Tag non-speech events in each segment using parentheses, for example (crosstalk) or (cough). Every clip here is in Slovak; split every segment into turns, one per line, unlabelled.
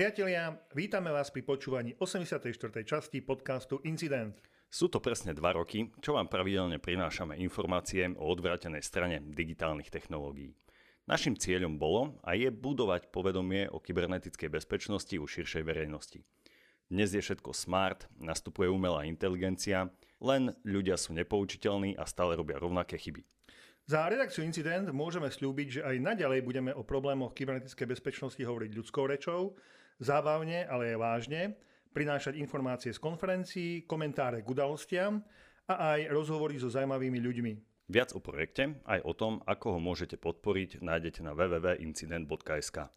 Priatelia, vítame vás pri počúvaní 84. časti podcastu Incident.
Sú to presne dva roky, čo vám pravidelne prinášame informácie o odvrátenej strane digitálnych technológií. Našim cieľom bolo a je budovať povedomie o kybernetickej bezpečnosti u širšej verejnosti. Dnes je všetko smart, nastupuje umelá inteligencia, len ľudia sú nepoučiteľní a stále robia rovnaké chyby.
Za redakciu Incident môžeme slúbiť, že aj naďalej budeme o problémoch kybernetickej bezpečnosti hovoriť ľudskou rečou, zábavne, ale aj vážne, prinášať informácie z konferencií, komentáre k udalostiam a aj rozhovory so zaujímavými ľuďmi.
Viac o projekte, aj o tom, ako ho môžete podporiť, nájdete na www.incident.sk.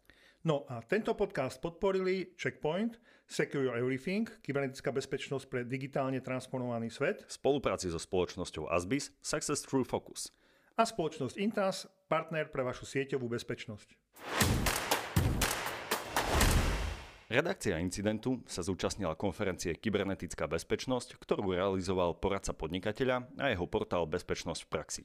No a tento podcast podporili Checkpoint, Secure Everything, kybernetická bezpečnosť pre digitálne transformovaný svet.
V spolupráci so spoločnosťou Asbis Success Through Focus –
a spoločnosť Intas, partner pre vašu sieťovú bezpečnosť.
Redakcia incidentu sa zúčastnila konferencie Kybernetická bezpečnosť, ktorú realizoval poradca podnikateľa a jeho portál Bezpečnosť v praxi.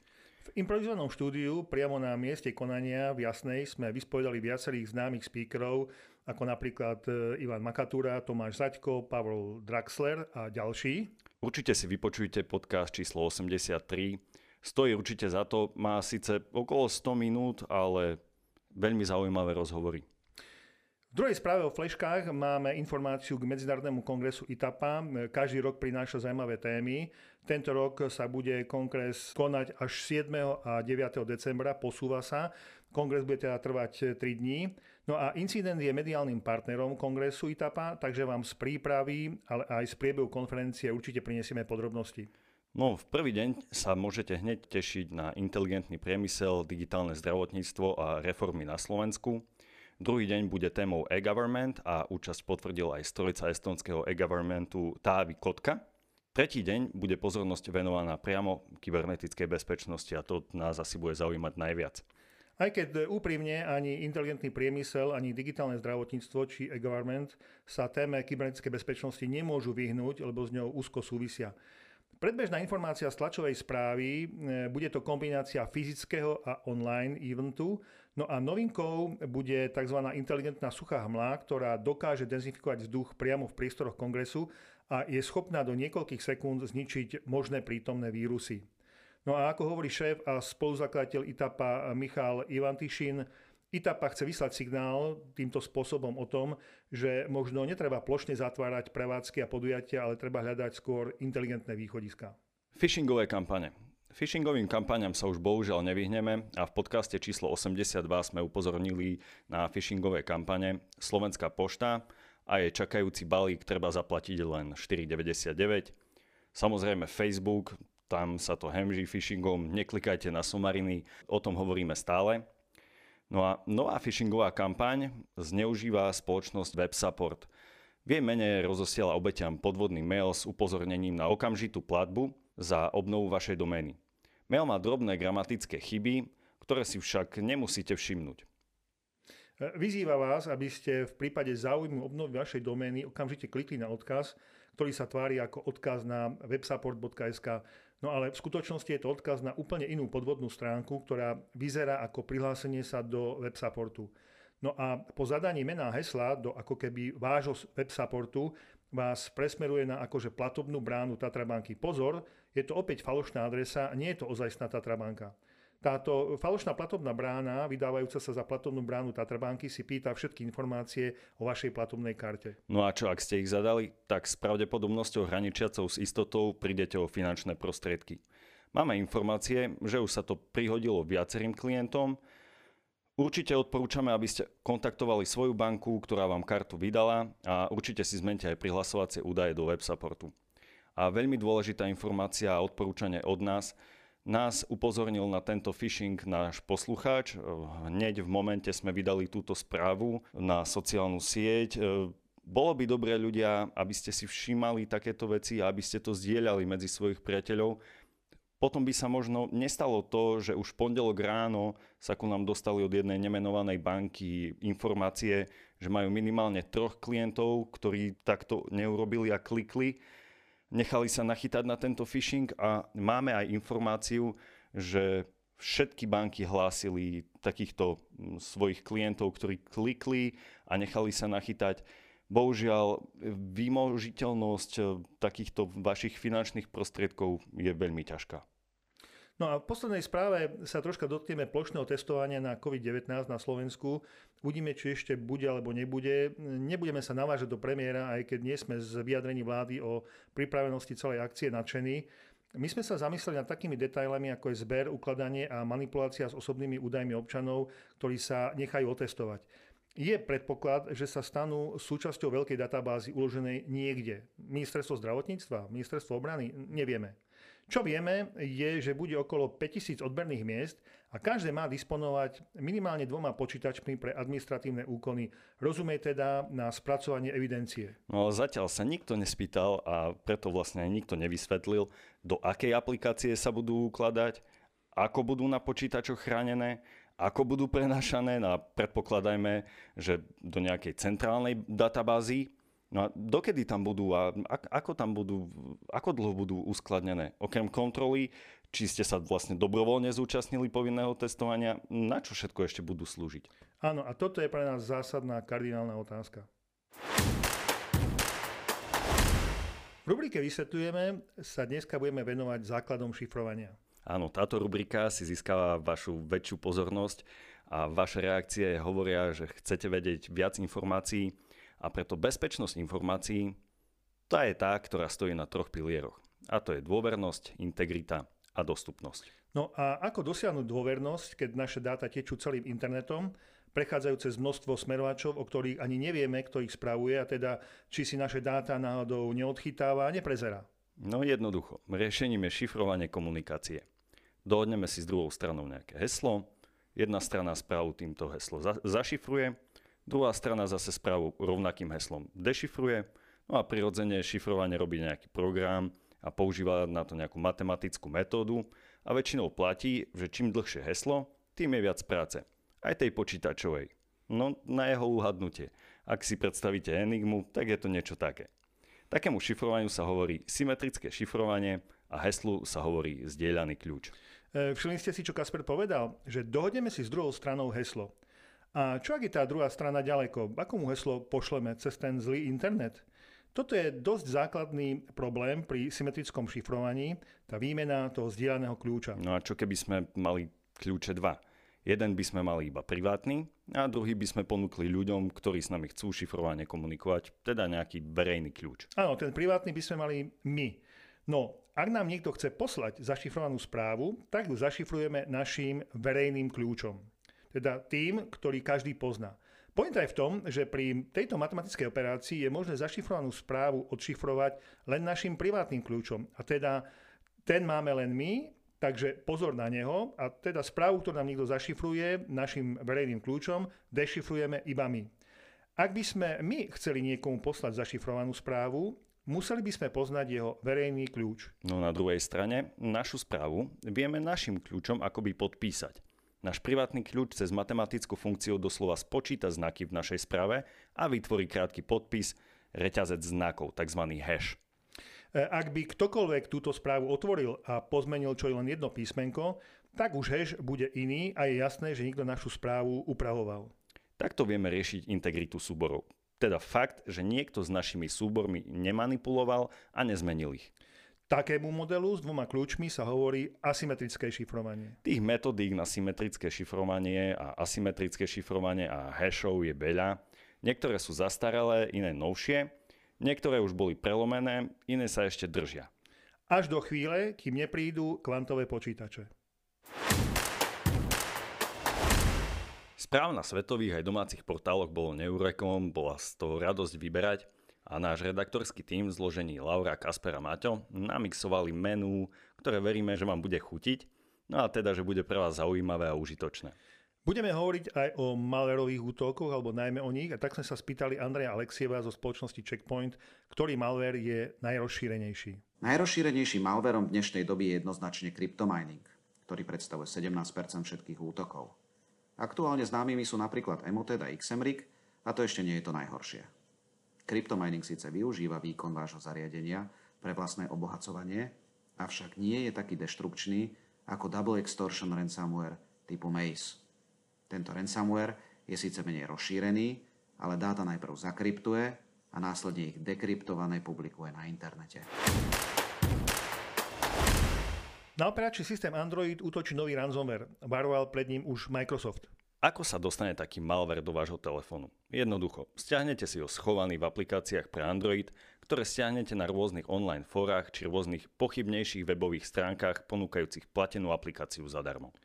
V improvizovanom štúdiu priamo na mieste konania v Jasnej sme vyspovedali viacerých známych speakerov, ako napríklad e, Ivan Makatúra, Tomáš Zaďko, Pavel Draxler a ďalší.
Určite si vypočujte podcast číslo 83 Stojí určite za to, má síce okolo 100 minút, ale veľmi zaujímavé rozhovory.
V druhej správe o fleškách máme informáciu k Medzinárodnému kongresu ITAPA. Každý rok prináša zaujímavé témy. Tento rok sa bude kongres konať až 7. a 9. decembra, posúva sa. Kongres bude teda trvať 3 dní. No a Incident je mediálnym partnerom kongresu ITAPA, takže vám z prípravy, ale aj z priebehu konferencie určite prinesieme podrobnosti.
No, v prvý deň sa môžete hneď tešiť na inteligentný priemysel, digitálne zdravotníctvo a reformy na Slovensku. Druhý deň bude témou e-government a účasť potvrdil aj storica estonského e-governmentu Távi Kotka. Tretí deň bude pozornosť venovaná priamo kybernetickej bezpečnosti a to nás asi bude zaujímať najviac.
Aj keď úprimne ani inteligentný priemysel, ani digitálne zdravotníctvo či e-government sa téme kybernetickej bezpečnosti nemôžu vyhnúť, lebo s ňou úzko súvisia. Predbežná informácia z tlačovej správy, e, bude to kombinácia fyzického a online eventu, no a novinkou bude tzv. inteligentná suchá hmla, ktorá dokáže dezinfikovať vzduch priamo v priestoroch kongresu a je schopná do niekoľkých sekúnd zničiť možné prítomné vírusy. No a ako hovorí šéf a spoluzakladateľ ITAPA Michal Ivantišin, ITAPA chce vyslať signál týmto spôsobom o tom, že možno netreba plošne zatvárať prevádzky a podujatia, ale treba hľadať skôr inteligentné východiska.
Phishingové kampane. Phishingovým kampaniam sa už bohužiaľ nevyhneme a v podcaste číslo 82 sme upozornili na phishingové kampane Slovenská pošta a jej čakajúci balík treba zaplatiť len 4,99. Samozrejme Facebook, tam sa to hemží phishingom, neklikajte na sumariny, o tom hovoríme stále. No a nová phishingová kampaň zneužíva spoločnosť WebSupport. V jej mene rozosiela obeťam podvodný mail s upozornením na okamžitú platbu za obnovu vašej domény. Mail má drobné gramatické chyby, ktoré si však nemusíte všimnúť.
Vyzýva vás, aby ste v prípade záujmu obnovy vašej domény okamžite klikli na odkaz, ktorý sa tvári ako odkaz na websupport.sk No ale v skutočnosti je to odkaz na úplne inú podvodnú stránku, ktorá vyzerá ako prihlásenie sa do web supportu. No a po zadaní mena hesla do ako keby vášho web supportu vás presmeruje na akože platobnú bránu Tatrabanky. Pozor, je to opäť falošná adresa, nie je to ozajstná Tatrabanka. Táto falošná platobná brána, vydávajúca sa za platobnú bránu Tatrabanky, si pýta všetky informácie o vašej platobnej karte.
No a čo, ak ste ich zadali, tak s pravdepodobnosťou hraničiacou s istotou prídete o finančné prostriedky. Máme informácie, že už sa to prihodilo viacerým klientom. Určite odporúčame, aby ste kontaktovali svoju banku, ktorá vám kartu vydala a určite si zmente aj prihlasovacie údaje do web supportu. A veľmi dôležitá informácia a odporúčanie od nás – nás upozornil na tento phishing náš poslucháč. Hneď v momente sme vydali túto správu na sociálnu sieť. Bolo by dobré ľudia, aby ste si všímali takéto veci a aby ste to zdieľali medzi svojich priateľov. Potom by sa možno nestalo to, že už pondelok ráno sa ku nám dostali od jednej nemenovanej banky informácie, že majú minimálne troch klientov, ktorí takto neurobili a klikli nechali sa nachytať na tento phishing a máme aj informáciu, že všetky banky hlásili takýchto svojich klientov, ktorí klikli a nechali sa nachytať. Bohužiaľ, vymožiteľnosť takýchto vašich finančných prostriedkov je veľmi ťažká.
No a v poslednej správe sa troška dotkneme plošného testovania na COVID-19 na Slovensku. Uvidíme, či ešte bude alebo nebude. Nebudeme sa navážať do premiéra, aj keď nie sme z vyjadrení vlády o pripravenosti celej akcie nadšení. My sme sa zamysleli nad takými detailami, ako je zber, ukladanie a manipulácia s osobnými údajmi občanov, ktorí sa nechajú otestovať. Je predpoklad, že sa stanú súčasťou veľkej databázy uloženej niekde. Ministerstvo zdravotníctva, ministerstvo obrany, nevieme. Čo vieme, je, že bude okolo 5000 odberných miest a každé má disponovať minimálne dvoma počítačmi pre administratívne úkony. Rozumie teda na spracovanie evidencie.
No zatiaľ sa nikto nespýtal a preto vlastne aj nikto nevysvetlil, do akej aplikácie sa budú ukladať, ako budú na počítačoch chránené, ako budú prenašané, no a predpokladajme, že do nejakej centrálnej databázy, No a dokedy tam budú a ako tam budú, ako dlho budú uskladnené? Okrem kontroly, či ste sa vlastne dobrovoľne zúčastnili povinného testovania, na čo všetko ešte budú slúžiť?
Áno, a toto je pre nás zásadná kardinálna otázka. V rubrike Vysvetľujeme sa dneska budeme venovať základom šifrovania.
Áno, táto rubrika si získava vašu väčšiu pozornosť a vaše reakcie hovoria, že chcete vedieť viac informácií a preto bezpečnosť informácií, tá je tá, ktorá stojí na troch pilieroch. A to je dôvernosť, integrita a dostupnosť.
No a ako dosiahnuť dôvernosť, keď naše dáta tečú celým internetom, prechádzajú cez množstvo smerovačov, o ktorých ani nevieme, kto ich spravuje a teda či si naše dáta náhodou neodchytáva a neprezera.
No jednoducho, riešením je šifrovanie komunikácie. Dohodneme si s druhou stranou nejaké heslo, jedna strana správu týmto heslo za- zašifruje Druhá strana zase správu rovnakým heslom dešifruje, no a prirodzene šifrovanie robí nejaký program a používa na to nejakú matematickú metódu a väčšinou platí, že čím dlhšie heslo, tým je viac práce. Aj tej počítačovej. No na jeho uhadnutie. Ak si predstavíte enigmu, tak je to niečo také. Takému šifrovaniu sa hovorí symetrické šifrovanie a heslu sa hovorí zdieľaný kľúč.
E, všimli ste si, čo Kasper povedal? Že dohodneme si s druhou stranou heslo. A čo ak je tá druhá strana ďaleko? Ako mu heslo pošleme cez ten zlý internet? Toto je dosť základný problém pri symetrickom šifrovaní, tá výmena toho zdieľaného kľúča.
No a čo keby sme mali kľúče dva? Jeden by sme mali iba privátny a druhý by sme ponúkli ľuďom, ktorí s nami chcú šifrovane komunikovať, teda nejaký verejný kľúč.
Áno, ten privátny by sme mali my. No, ak nám niekto chce poslať zašifrovanú správu, tak ju zašifrujeme našim verejným kľúčom teda tým, ktorý každý pozná. Pointa je v tom, že pri tejto matematickej operácii je možné zašifrovanú správu odšifrovať len našim privátnym kľúčom. A teda ten máme len my, takže pozor na neho. A teda správu, ktorú nám niekto zašifruje našim verejným kľúčom, dešifrujeme iba my. Ak by sme my chceli niekomu poslať zašifrovanú správu, museli by sme poznať jeho verejný kľúč.
No na druhej strane, našu správu vieme našim kľúčom akoby podpísať. Náš privátny kľúč cez matematickú funkciu doslova spočíta znaky v našej správe a vytvorí krátky podpis, reťazec znakov, tzv. hash.
E, ak by ktokoľvek túto správu otvoril a pozmenil čo je len jedno písmenko, tak už hash bude iný a je jasné, že nikto našu správu upravoval.
Takto vieme riešiť integritu súborov. Teda fakt, že niekto s našimi súbormi nemanipuloval a nezmenil ich.
Takému modelu s dvoma kľúčmi sa hovorí asymetrické šifrovanie.
Tých metodík na symetrické šifrovanie a asymetrické šifrovanie a hashov je veľa. Niektoré sú zastaralé, iné novšie, niektoré už boli prelomené, iné sa ešte držia.
Až do chvíle, kým neprídu kvantové počítače.
Správ na svetových aj domácich portáloch bolo neurekom, bola z toho radosť vyberať – a náš redaktorský tým v zložení Laura, Kasper a Maťo namixovali menu, ktoré veríme, že vám bude chutiť, no a teda, že bude pre vás zaujímavé a užitočné.
Budeme hovoriť aj o malverových útokoch, alebo najmä o nich, a tak sme sa spýtali Andreja Alexieva zo spoločnosti Checkpoint, ktorý malware je najrozšírenejší.
Najrozšírenejší malverom v dnešnej doby je jednoznačne kryptomining, ktorý predstavuje 17% všetkých útokov. Aktuálne známymi sú napríklad Emoted a Xmrig, a to ešte nie je to najhoršie. Kryptomining síce využíva výkon vášho zariadenia pre vlastné obohacovanie, avšak nie je taký deštrukčný ako Double Extortion ransomware typu Maze. Tento ransomware je síce menej rozšírený, ale dáta najprv zakryptuje a následne ich dekryptované publikuje na internete.
Na operačný systém Android útočí nový ransomware. Varoval pred ním už Microsoft.
Ako sa dostane taký malware do vášho telefónu? Jednoducho, stiahnete si ho schovaný v aplikáciách pre Android, ktoré stiahnete na rôznych online fórach či rôznych pochybnejších webových stránkach ponúkajúcich platenú aplikáciu zadarmo.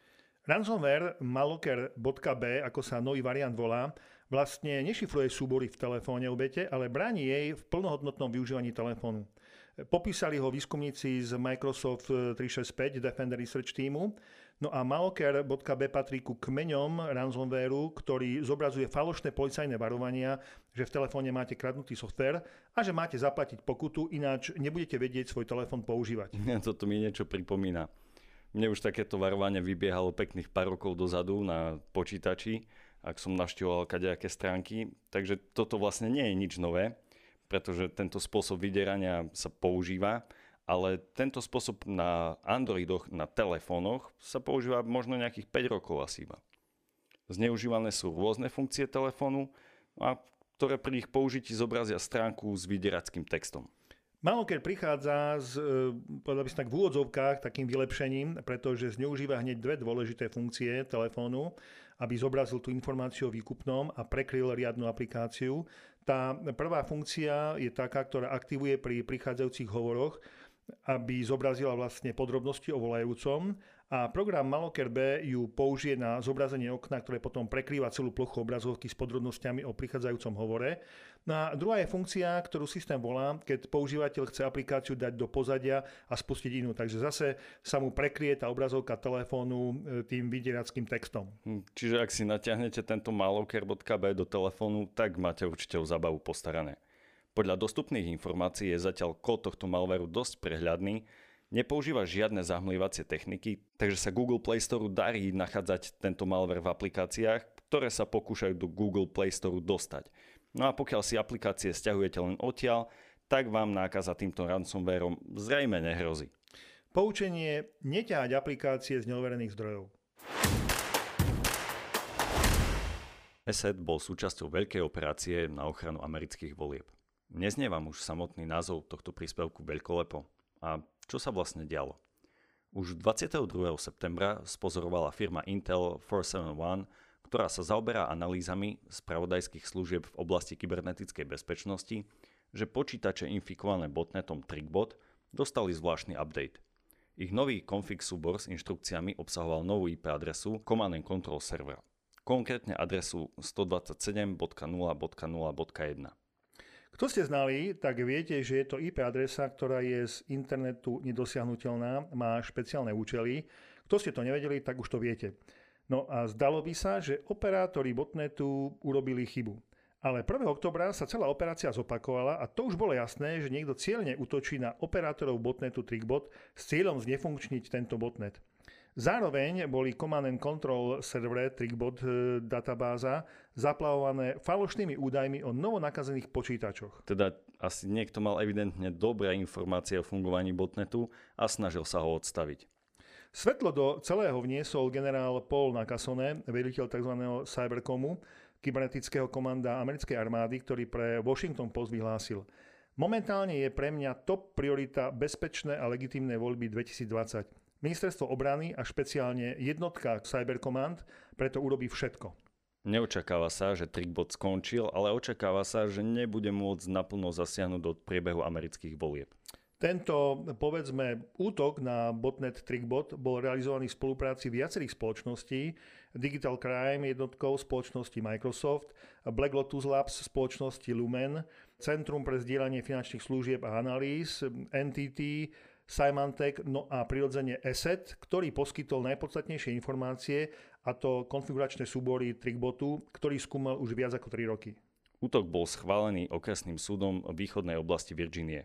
Ransomware maloker.b, ako sa nový variant volá, vlastne nešifruje súbory v telefóne obete, ale bráni jej v plnohodnotnom využívaní telefónu. Popísali ho výskumníci z Microsoft 365 Defender Research Teamu. No a Maloker.b patrí ku kmeňom ransomwareu, ktorý zobrazuje falošné policajné varovania, že v telefóne máte kradnutý software a že máte zaplatiť pokutu, ináč nebudete vedieť svoj telefón používať. (laughs)
Toto mi niečo pripomína. Mne už takéto varovanie vybiehalo pekných pár rokov dozadu na počítači, ak som navštevoval kadejaké stránky, takže toto vlastne nie je nič nové pretože tento spôsob vydierania sa používa, ale tento spôsob na Androidoch, na telefónoch sa používa možno nejakých 5 rokov asi iba. Zneužívané sú rôzne funkcie telefónu, a ktoré pri ich použití zobrazia stránku s vydierackým textom.
Málo keď prichádza s, e, povedal by som tak v úvodzovkách, takým vylepšením, pretože zneužíva hneď dve dôležité funkcie telefónu, aby zobrazil tú informáciu o výkupnom a prekryl riadnu aplikáciu. Tá prvá funkcia je taká, ktorá aktivuje pri prichádzajúcich hovoroch, aby zobrazila vlastne podrobnosti o volajúcom a program Maloker B ju použije na zobrazenie okna, ktoré potom prekrýva celú plochu obrazovky s podrobnosťami o prichádzajúcom hovore. No a druhá je funkcia, ktorú systém volá, keď používateľ chce aplikáciu dať do pozadia a spustiť inú. Takže zase sa mu prekrie tá obrazovka telefónu e, tým vydierackým textom.
Hm, čiže ak si natiahnete tento maloker.b do telefónu, tak máte určite o zabavu postarané. Podľa dostupných informácií je zatiaľ kód tohto malwareu dosť prehľadný, nepoužíva žiadne zahmlievacie techniky, takže sa Google Play Store darí nachádzať tento malware v aplikáciách, ktoré sa pokúšajú do Google Play Store dostať. No a pokiaľ si aplikácie stiahujete len odtiaľ, tak vám nákaza týmto ransomwareom zrejme nehrozí.
Poučenie neťahať aplikácie z neoverených zdrojov.
ESET bol súčasťou veľkej operácie na ochranu amerických volieb. Neznie vám už samotný názov tohto príspevku veľkolepo. A čo sa vlastne dialo? Už 22. septembra spozorovala firma Intel 471, ktorá sa zaoberá analýzami spravodajských služieb v oblasti kybernetickej bezpečnosti, že počítače infikované botnetom TrickBot dostali zvláštny update. Ich nový config súbor s inštrukciami obsahoval novú IP adresu Command and Control servera, konkrétne adresu 127.0.0.1.
Kto ste znali, tak viete, že je to IP adresa, ktorá je z internetu nedosiahnutelná, má špeciálne účely. Kto ste to nevedeli, tak už to viete. No a zdalo by sa, že operátori botnetu urobili chybu. Ale 1. oktobra sa celá operácia zopakovala a to už bolo jasné, že niekto cieľne útočí na operátorov botnetu TrickBot s cieľom znefunkčniť tento botnet. Zároveň boli Command and Control servere TrickBot e, databáza zaplavované falošnými údajmi o novonakazených počítačoch.
Teda asi niekto mal evidentne dobré informácie o fungovaní botnetu a snažil sa ho odstaviť.
Svetlo do celého vniesol generál Paul Nakasone, veliteľ tzv. Cybercomu, kybernetického komanda americkej armády, ktorý pre Washington Post vyhlásil. Momentálne je pre mňa top priorita bezpečné a legitímne voľby 2020. Ministerstvo obrany a špeciálne jednotka Cybercommand preto urobí všetko.
Neočakáva sa, že Trickbot skončil, ale očakáva sa, že nebude môcť naplno zasiahnuť do priebehu amerických volieb.
Tento, povedzme, útok na botnet Trickbot bol realizovaný v spolupráci viacerých spoločností, Digital Crime jednotkou spoločnosti Microsoft, Black Lotus Labs spoločnosti Lumen, Centrum pre zdieľanie finančných služieb a analýz, NTT, Symantec, no a prirodzene ESET, ktorý poskytol najpodstatnejšie informácie, a to konfiguračné súbory Trickbotu, ktorý skúmal už viac ako 3 roky.
Útok bol schválený okresným súdom východnej oblasti Virginie.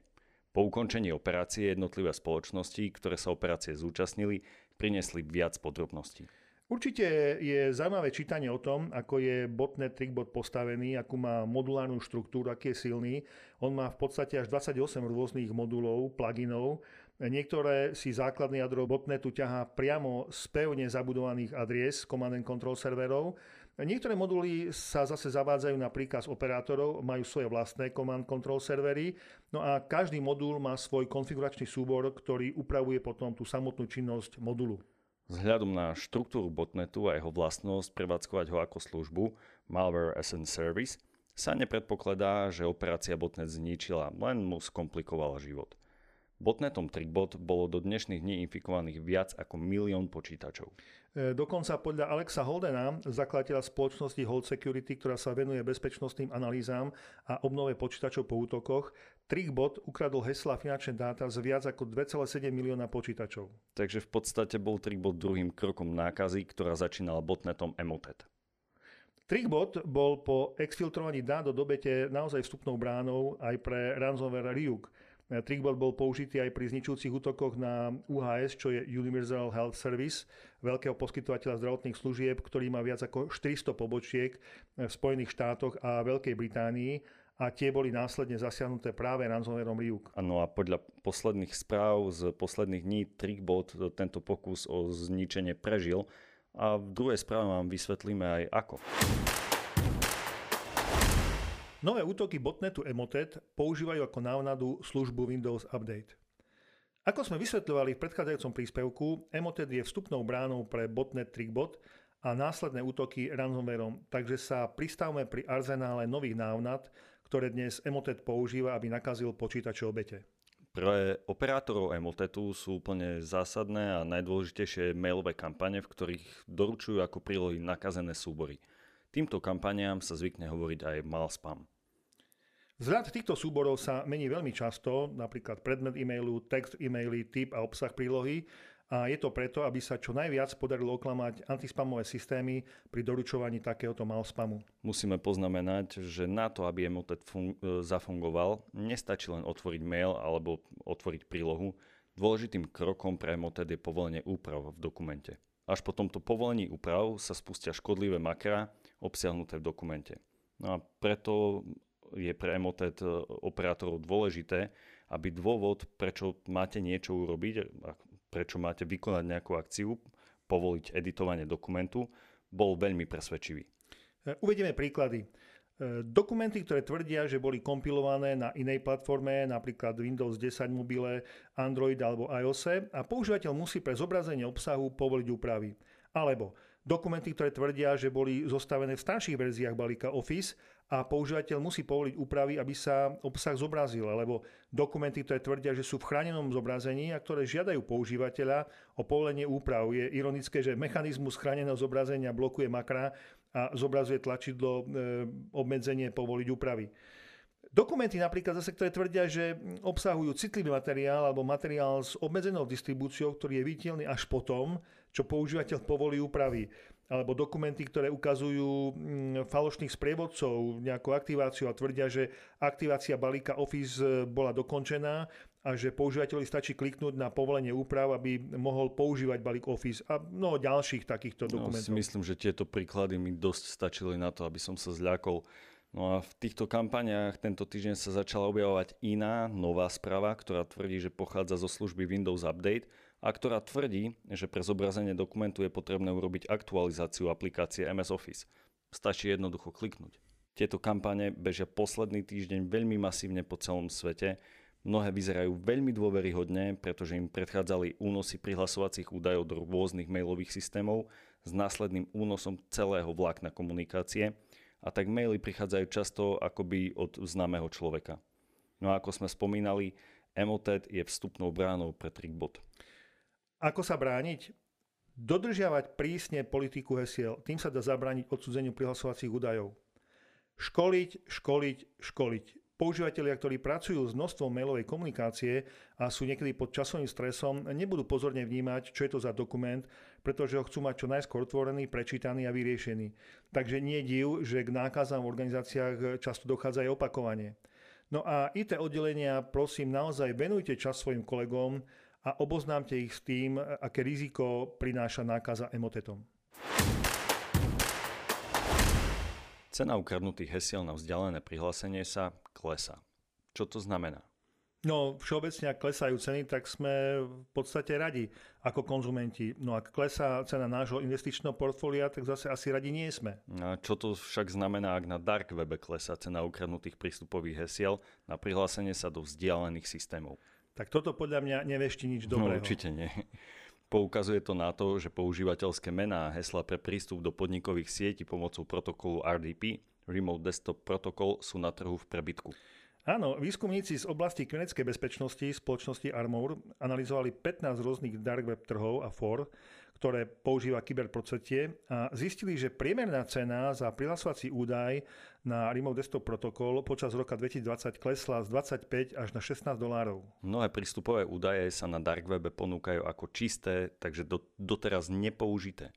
Po ukončení operácie jednotlivé spoločnosti, ktoré sa operácie zúčastnili, priniesli viac podrobností.
Určite je zaujímavé čítanie o tom, ako je botnet Trickbot postavený, akú má modulárnu štruktúru, aký je silný. On má v podstate až 28 rôznych modulov, pluginov, Niektoré si základné jadro botnetu ťahá priamo z pevne zabudovaných adries Command and Control serverov. Niektoré moduly sa zase zavádzajú na príkaz operátorov, majú svoje vlastné Command Control servery, no a každý modul má svoj konfiguračný súbor, ktorý upravuje potom tú samotnú činnosť modulu.
Vzhľadom na štruktúru botnetu a jeho vlastnosť prevádzkovať ho ako službu, Malware as a Service, sa nepredpokladá, že operácia botnet zničila, len mu skomplikovala život. Botnetom Trickbot bolo do dnešných dní infikovaných viac ako milión počítačov.
E, dokonca podľa Alexa Holdena, zakladateľa spoločnosti Hold Security, ktorá sa venuje bezpečnostným analýzám a obnove počítačov po útokoch, Trickbot ukradol hesla finančné dáta z viac ako 2,7 milióna počítačov.
Takže v podstate bol Trickbot druhým krokom nákazy, ktorá začínala botnetom Emotet.
Trickbot bol po exfiltrovaní dát do dobete naozaj vstupnou bránou aj pre ransomware Ryuk, Trickbot bol použitý aj pri zničujúcich útokoch na UHS, čo je Universal Health Service, veľkého poskytovateľa zdravotných služieb, ktorý má viac ako 400 pobočiek v Spojených štátoch a Veľkej Británii a tie boli následne zasiahnuté práve ransomwareom Ryuk.
Áno a podľa posledných správ z posledných dní Trickbot tento pokus o zničenie prežil a v druhej správe vám vysvetlíme aj ako.
Nové útoky botnetu Emotet používajú ako návnadu službu Windows Update. Ako sme vysvetľovali v predchádzajúcom príspevku, Emotet je vstupnou bránou pre botnet Trickbot a následné útoky ransomwareom, takže sa pristavme pri arzenále nových návnad, ktoré dnes Emotet používa, aby nakazil počítače obete.
Pre operátorov Emotetu sú úplne zásadné a najdôležitejšie mailové kampane, v ktorých doručujú ako prílohy nakazené súbory – Týmto kampaniám sa zvykne hovoriť aj mal spam.
Vzhľad týchto súborov sa mení veľmi často, napríklad predmet e-mailu, text e-maily, typ a obsah prílohy a je to preto, aby sa čo najviac podarilo oklamať antispamové systémy pri doručovaní takéhoto malspamu.
Musíme poznamenať, že na to, aby Emotet fun- e, zafungoval, nestačí len otvoriť mail alebo otvoriť prílohu. Dôležitým krokom pre Emotet je povolenie úprav v dokumente. Až po tomto povolení úprav sa spustia škodlivé makra, obsiahnuté v dokumente. No a preto je pre Emotet e, operátorov dôležité, aby dôvod, prečo máte niečo urobiť, prečo máte vykonať nejakú akciu, povoliť editovanie dokumentu, bol veľmi presvedčivý. E,
uvedieme príklady. E, dokumenty, ktoré tvrdia, že boli kompilované na inej platforme, napríklad Windows 10 mobile, Android alebo iOS a používateľ musí pre zobrazenie obsahu povoliť úpravy. Alebo dokumenty, ktoré tvrdia, že boli zostavené v starších verziách balíka Office a používateľ musí povoliť úpravy, aby sa obsah zobrazil, alebo dokumenty, ktoré tvrdia, že sú v chránenom zobrazení a ktoré žiadajú používateľa o povolenie úprav. Je ironické, že mechanizmus chráneného zobrazenia blokuje makra a zobrazuje tlačidlo e, obmedzenie povoliť úpravy. Dokumenty napríklad zase, ktoré tvrdia, že obsahujú citlivý materiál alebo materiál s obmedzenou distribúciou, ktorý je viditeľný až potom, čo používateľ povolí úpravy. Alebo dokumenty, ktoré ukazujú mm, falošných sprievodcov, nejakú aktiváciu a tvrdia, že aktivácia balíka Office e, bola dokončená a že používateľi stačí kliknúť na povolenie úprav, aby mohol používať balík Office a mnoho ďalších takýchto dokumentov.
No, si myslím, že tieto príklady mi dosť stačili na to, aby som sa zľakol No a v týchto kampaniách tento týždeň sa začala objavovať iná nová správa, ktorá tvrdí, že pochádza zo služby Windows Update a ktorá tvrdí, že pre zobrazenie dokumentu je potrebné urobiť aktualizáciu aplikácie MS Office. Stačí jednoducho kliknúť. Tieto kampane bežia posledný týždeň veľmi masívne po celom svete. Mnohé vyzerajú veľmi dôveryhodne, pretože im predchádzali únosy prihlasovacích údajov do rôznych mailových systémov s následným únosom celého vlákna komunikácie – a tak maily prichádzajú často akoby od známeho človeka. No a ako sme spomínali, Emotet je vstupnou bránou pre Trickbot.
Ako sa brániť? Dodržiavať prísne politiku hesiel. Tým sa dá zabrániť odsudzeniu prihlasovacích údajov. Školiť, školiť, školiť. Používateľia, ktorí pracujú s množstvom mailovej komunikácie a sú niekedy pod časovým stresom, nebudú pozorne vnímať, čo je to za dokument, pretože ho chcú mať čo najskôr otvorený, prečítaný a vyriešený. Takže nie div, že k nákazám v organizáciách často dochádza aj opakovanie. No a IT oddelenia, prosím, naozaj venujte čas svojim kolegom a oboznámte ich s tým, aké riziko prináša nákaza emotetom.
Cena ukradnutých hesiel na vzdialené prihlásenie sa klesá. Čo to znamená?
No, všeobecne, ak klesajú ceny, tak sme v podstate radi ako konzumenti. No ak klesá cena nášho investičného portfólia, tak zase asi radi nie sme.
A čo to však znamená, ak na dark webe klesá cena ukradnutých prístupových hesiel na prihlásenie sa do vzdialených systémov?
Tak toto podľa mňa nevešti nič
No
dobrého.
určite nie. Poukazuje to na to, že používateľské mená a hesla pre prístup do podnikových sietí pomocou protokolu RDP, Remote Desktop Protocol, sú na trhu v prebytku.
Áno, výskumníci z oblasti kybernetickej bezpečnosti spoločnosti Armour analyzovali 15 rôznych dark web trhov a for, ktoré používa kyberprocetie a zistili, že priemerná cena za prihlasovací údaj na Remote Desktop Protocol počas roka 2020 klesla z 25 až na 16 dolárov.
Mnohé prístupové údaje sa na dark webe ponúkajú ako čisté, takže do, doteraz nepoužité.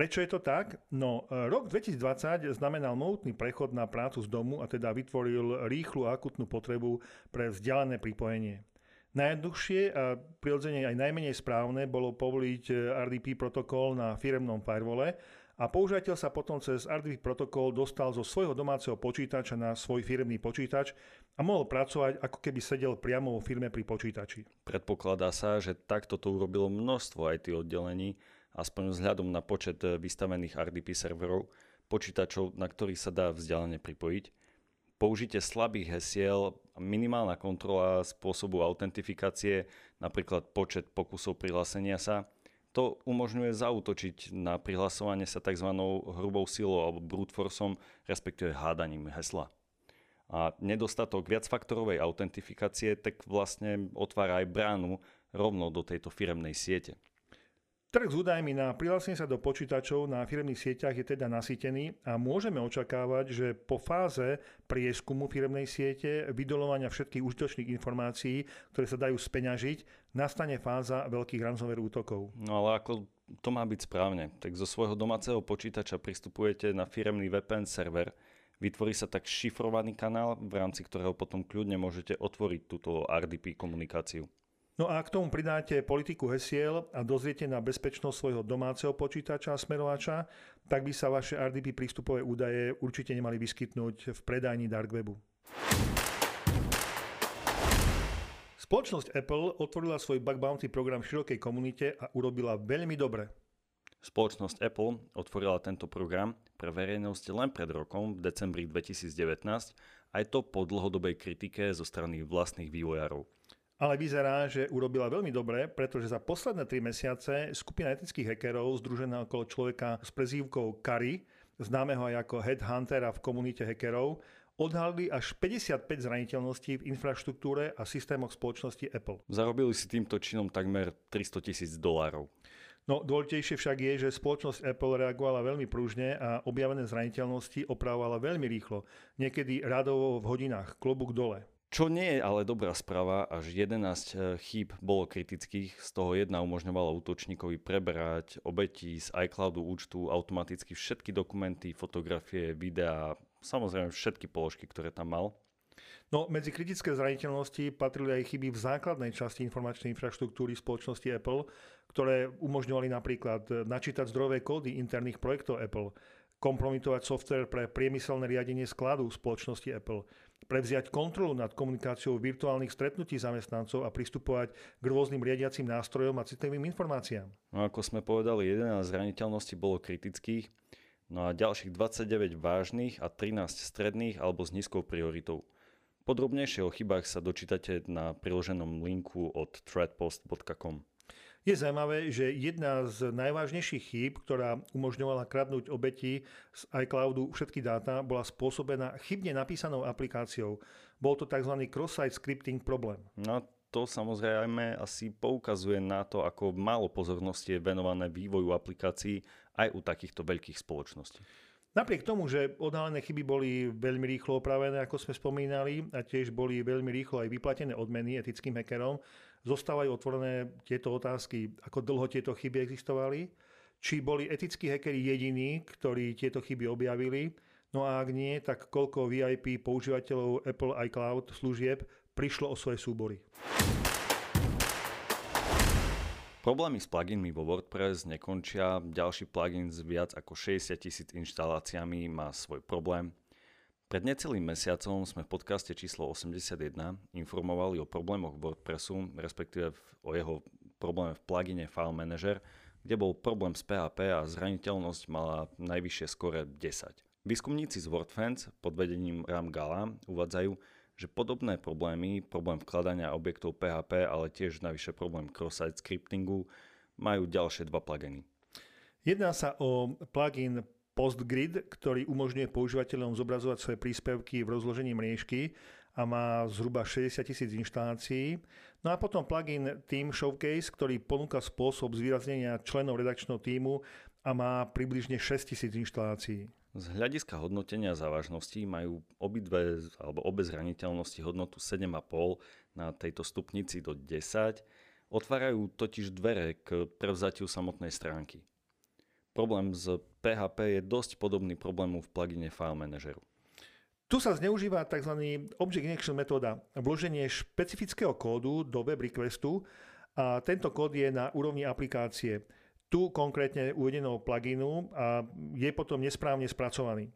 Prečo je to tak? No, e, rok 2020 znamenal mohutný prechod na prácu z domu a teda vytvoril rýchlu a akutnú potrebu pre vzdialené pripojenie. Najjednoduchšie a prirodzene aj najmenej správne bolo povoliť e, RDP protokol na firemnom firewall a používateľ sa potom cez RDP protokol dostal zo svojho domáceho počítača na svoj firemný počítač a mohol pracovať ako keby sedel priamo vo firme pri počítači.
Predpokladá sa, že takto to urobilo množstvo IT oddelení, aspoň vzhľadom na počet e, vystavených RDP serverov, počítačov, na ktorých sa dá vzdialene pripojiť. Použitie slabých hesiel, minimálna kontrola spôsobu autentifikácie, napríklad počet pokusov prihlásenia sa, to umožňuje zautočiť na prihlasovanie sa tzv. hrubou silou alebo brute forceom, respektíve hádaním hesla. A nedostatok viacfaktorovej autentifikácie tak vlastne otvára aj bránu rovno do tejto firemnej siete.
Trh s údajmi na prihlásenie sa do počítačov na firemných sieťach je teda nasýtený a môžeme očakávať, že po fáze prieskumu firemnej siete, vydolovania všetkých užitočných informácií, ktoré sa dajú speňažiť, nastane fáza veľkých ransomware útokov.
No ale ako to má byť správne, tak zo svojho domáceho počítača pristupujete na firemný VPN server, vytvorí sa tak šifrovaný kanál, v rámci ktorého potom kľudne môžete otvoriť túto RDP komunikáciu.
No a k tomu pridáte politiku hesiel a dozriete na bezpečnosť svojho domáceho počítača a smerovača, tak by sa vaše RDP prístupové údaje určite nemali vyskytnúť v predajni Dark Webu. Spoločnosť Apple otvorila svoj bug bounty program v širokej komunite a urobila veľmi dobre.
Spoločnosť Apple otvorila tento program pre verejnosť len pred rokom, v decembri 2019, aj to po dlhodobej kritike zo strany vlastných vývojárov.
Ale vyzerá, že urobila veľmi dobre, pretože za posledné 3 mesiace skupina etických hackerov združená okolo človeka s prezývkou Kari, známeho aj ako headhuntera v komunite hackerov, odhalili až 55 zraniteľností v infraštruktúre a systémoch spoločnosti Apple.
Zarobili si týmto činom takmer 300 tisíc dolárov.
No dôležitejšie však je, že spoločnosť Apple reagovala veľmi pružne a objavené zraniteľnosti opravovala veľmi rýchlo, niekedy radovo v hodinách, klobúk dole.
Čo nie je ale dobrá správa, až 11 chýb bolo kritických, z toho jedna umožňovala útočníkovi preberať obeti z iCloudu účtu automaticky všetky dokumenty, fotografie, videá, samozrejme všetky položky, ktoré tam mal.
No, medzi kritické zraniteľnosti patrili aj chyby v základnej časti informačnej infraštruktúry spoločnosti Apple, ktoré umožňovali napríklad načítať zdrojové kódy interných projektov Apple, kompromitovať software pre priemyselné riadenie skladu spoločnosti Apple, prevziať kontrolu nad komunikáciou virtuálnych stretnutí zamestnancov a pristupovať k rôznym riadiacim nástrojom a citlivým informáciám.
No ako sme povedali, 11 zraniteľností bolo kritických, no a ďalších 29 vážnych a 13 stredných alebo s nízkou prioritou. Podrobnejšie o chybách sa dočítate na priloženom linku od threadpost.com.
Je zaujímavé, že jedna z najvážnejších chýb, ktorá umožňovala kradnúť obeti z iCloudu všetky dáta, bola spôsobená chybne napísanou aplikáciou. Bol to tzv. cross-site scripting problém.
No to samozrejme asi poukazuje na to, ako málo pozornosti je venované vývoju aplikácií aj u takýchto veľkých spoločností.
Napriek tomu, že odhalené chyby boli veľmi rýchlo opravené, ako sme spomínali, a tiež boli veľmi rýchlo aj vyplatené odmeny etickým hackerom, zostávajú otvorené tieto otázky, ako dlho tieto chyby existovali, či boli etickí hackeri jediní, ktorí tieto chyby objavili, no a ak nie, tak koľko VIP používateľov Apple iCloud služieb prišlo o svoje súbory.
Problémy s pluginmi vo WordPress nekončia. Ďalší plugin s viac ako 60 tisíc inštaláciami má svoj problém. Pred necelým mesiacom sme v podcaste číslo 81 informovali o problémoch WordPressu, respektíve o jeho probléme v plugine File Manager, kde bol problém s PHP a zraniteľnosť mala najvyššie skore 10. Výskumníci z WordFans pod vedením Ram Gala uvádzajú, že podobné problémy, problém vkladania objektov PHP, ale tiež navyše problém cross-site scriptingu, majú ďalšie dva pluginy.
Jedná sa o plugin PostGrid, ktorý umožňuje používateľom zobrazovať svoje príspevky v rozložení mriežky a má zhruba 60 tisíc inštalácií. No a potom plugin Team Showcase, ktorý ponúka spôsob zvýraznenia členov redakčného týmu a má približne 6 tisíc inštalácií.
Z hľadiska hodnotenia závažnosti majú obidve alebo obe zraniteľnosti hodnotu 7,5 na tejto stupnici do 10. Otvárajú totiž dvere k prevzatiu samotnej stránky. Problém s PHP je dosť podobný problému v plugine File Manageru.
Tu sa zneužíva tzv. Object Injection metóda, vloženie špecifického kódu do web requestu a tento kód je na úrovni aplikácie. Tu konkrétne uvedenou pluginu a je potom nesprávne spracovaný.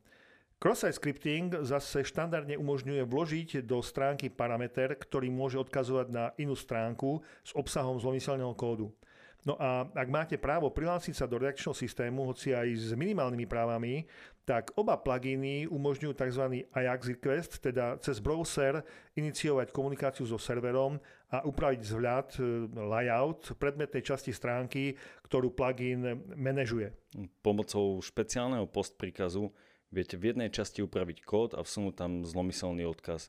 Cross-site scripting zase štandardne umožňuje vložiť do stránky parameter, ktorý môže odkazovať na inú stránku s obsahom zlomyselného kódu. No a ak máte právo prihlásiť sa do redakčného systému, hoci aj s minimálnymi právami, tak oba pluginy umožňujú tzv. Ajax request, teda cez browser iniciovať komunikáciu so serverom a upraviť vzhľad, e, layout predmetnej časti stránky, ktorú plugin manažuje.
Pomocou špeciálneho post príkazu viete v jednej časti upraviť kód a vsunúť tam zlomyselný odkaz.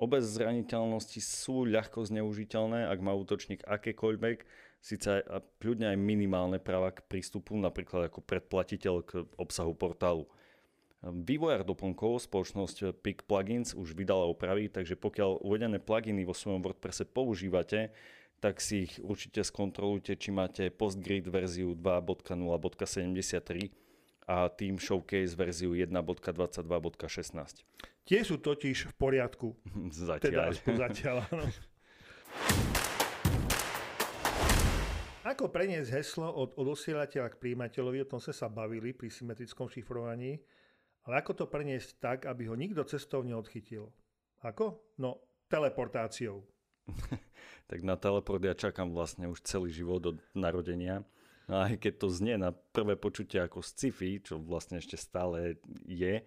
Obe zraniteľnosti sú ľahko zneužiteľné, ak má útočník akékoľvek síce aj, kľudne aj minimálne práva k prístupu, napríklad ako predplatiteľ k obsahu portálu. Vývojár doplnkov spoločnosť Pick Plugins už vydala opravy, takže pokiaľ uvedené pluginy vo svojom WordPresse používate, tak si ich určite skontrolujte, či máte PostGrid verziu 2.0.73 a Team Showcase verziu 1.22.16.
Tie sú totiž v poriadku. (laughs)
Zatiaľ.
Teda, zatiaľ, áno. (laughs) Ako preniesť heslo od odosielateľa k príjimateľovi, o tom sme sa bavili pri symetrickom šifrovaní, ale ako to preniesť tak, aby ho nikto cestou neodchytil? Ako? No, teleportáciou. (laughs)
tak na teleport ja čakám vlastne už celý život od narodenia. No aj keď to znie na prvé počutie ako sci-fi, čo vlastne ešte stále je,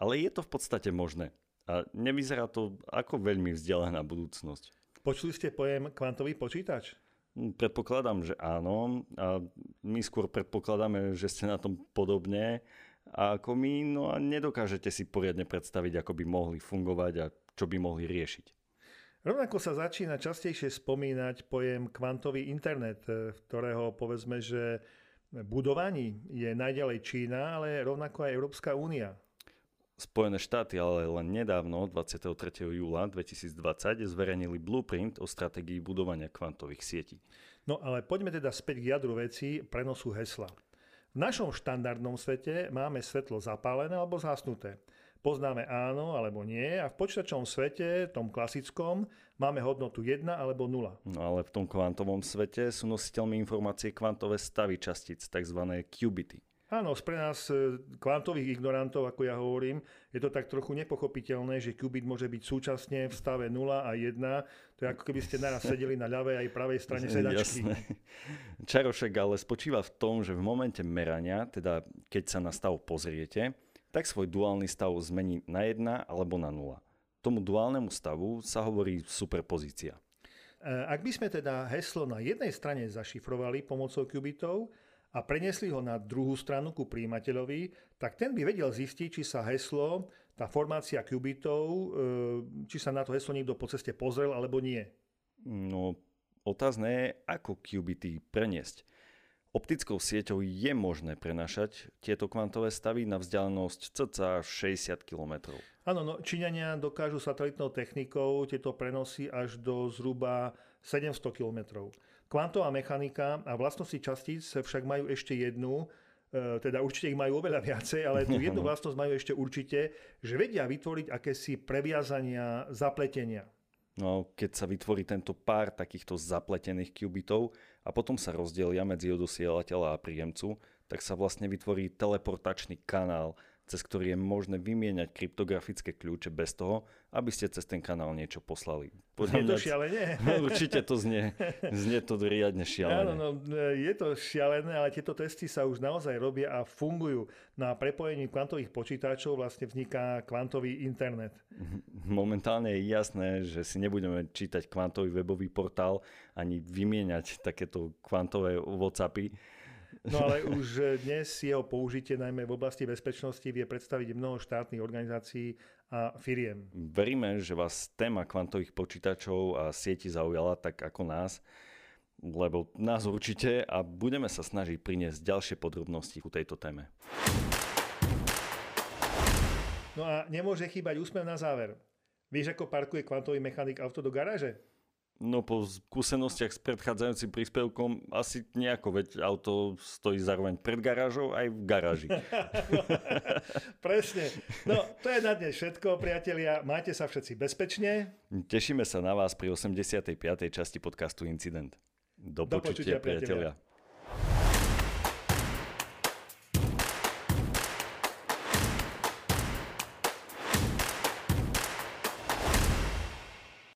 ale je to v podstate možné. A nevyzerá to ako veľmi vzdialená budúcnosť.
Počuli ste pojem kvantový počítač?
Hm, predpokladám, že áno. A my skôr predpokladáme, že ste na tom podobne ako my, no a nedokážete si poriadne predstaviť, ako by mohli fungovať a čo by mohli riešiť.
Rovnako sa začína častejšie spomínať pojem kvantový internet, v ktorého povedzme, že budovaní je najďalej Čína, ale rovnako aj Európska únia.
Spojené štáty ale len nedávno, 23. júla 2020, zverejnili blueprint o stratégii budovania kvantových sietí.
No ale poďme teda späť k jadru veci prenosu hesla. V našom štandardnom svete máme svetlo zapálené alebo zasnuté. Poznáme áno alebo nie a v počítačovom svete, tom klasickom, máme hodnotu 1 alebo 0.
No ale v tom kvantovom svete sú nositeľmi informácie kvantové stavy častíc, tzv. qubity.
Áno, pre nás e, kvantových ignorantov, ako ja hovorím, je to tak trochu nepochopiteľné, že qubit môže byť súčasne v stave 0 a 1. To je ako keby ste naraz sedeli na ľavej aj pravej strane (laughs) sedačky. Jasné.
Čarošek ale spočíva v tom, že v momente merania, teda keď sa na stav pozriete, tak svoj duálny stav zmení na 1 alebo na 0. Tomu duálnemu stavu sa hovorí superpozícia.
E, ak by sme teda heslo na jednej strane zašifrovali pomocou qubitov, a preniesli ho na druhú stranu ku príjimateľovi, tak ten by vedel zistiť, či sa heslo, tá formácia qubitov, e, či sa na to heslo niekto po ceste pozrel alebo nie.
No, otázne je, ako qubity preniesť. Optickou sieťou je možné prenašať tieto kvantové stavy na vzdialenosť cca 60 km.
Áno, no, Číňania dokážu satelitnou technikou tieto prenosy až do zhruba 700 km. Kvantová mechanika a vlastnosti častíc však majú ešte jednu, e, teda určite ich majú oveľa viacej, ale tú jednu (laughs) vlastnosť majú ešte určite, že vedia vytvoriť akési previazania, zapletenia.
No, keď sa vytvorí tento pár takýchto zapletených qubitov a potom sa rozdelia medzi odosielateľa a príjemcu, tak sa vlastne vytvorí teleportačný kanál cez ktorý je možné vymieňať kryptografické kľúče bez toho, aby ste cez ten kanál niečo poslali.
Je to šialené? (laughs)
Určite to znie, znie to riadne šialené.
Áno, no, je to šialené, ale tieto testy sa už naozaj robia a fungujú. Na prepojení kvantových počítačov vlastne vzniká kvantový internet.
Momentálne je jasné, že si nebudeme čítať kvantový webový portál ani vymieňať takéto kvantové WhatsAppy
No ale už dnes jeho použitie najmä v oblasti bezpečnosti vie predstaviť mnoho štátnych organizácií a firiem.
Veríme, že vás téma kvantových počítačov a sieti zaujala tak ako nás, lebo nás určite a budeme sa snažiť priniesť ďalšie podrobnosti ku tejto téme.
No a nemôže chýbať úsmev na záver. Vieš, ako parkuje kvantový mechanik auto do garáže?
No po skúsenostiach s predchádzajúcim príspevkom asi nejako, veď auto stojí zároveň pred garážou aj v garáži. (laughs)
Presne. No to je na dnes všetko, priatelia. Majte sa všetci bezpečne.
Tešíme sa na vás pri 85. časti podcastu Incident. Do, Do počutia, počutia priatelia. priatelia.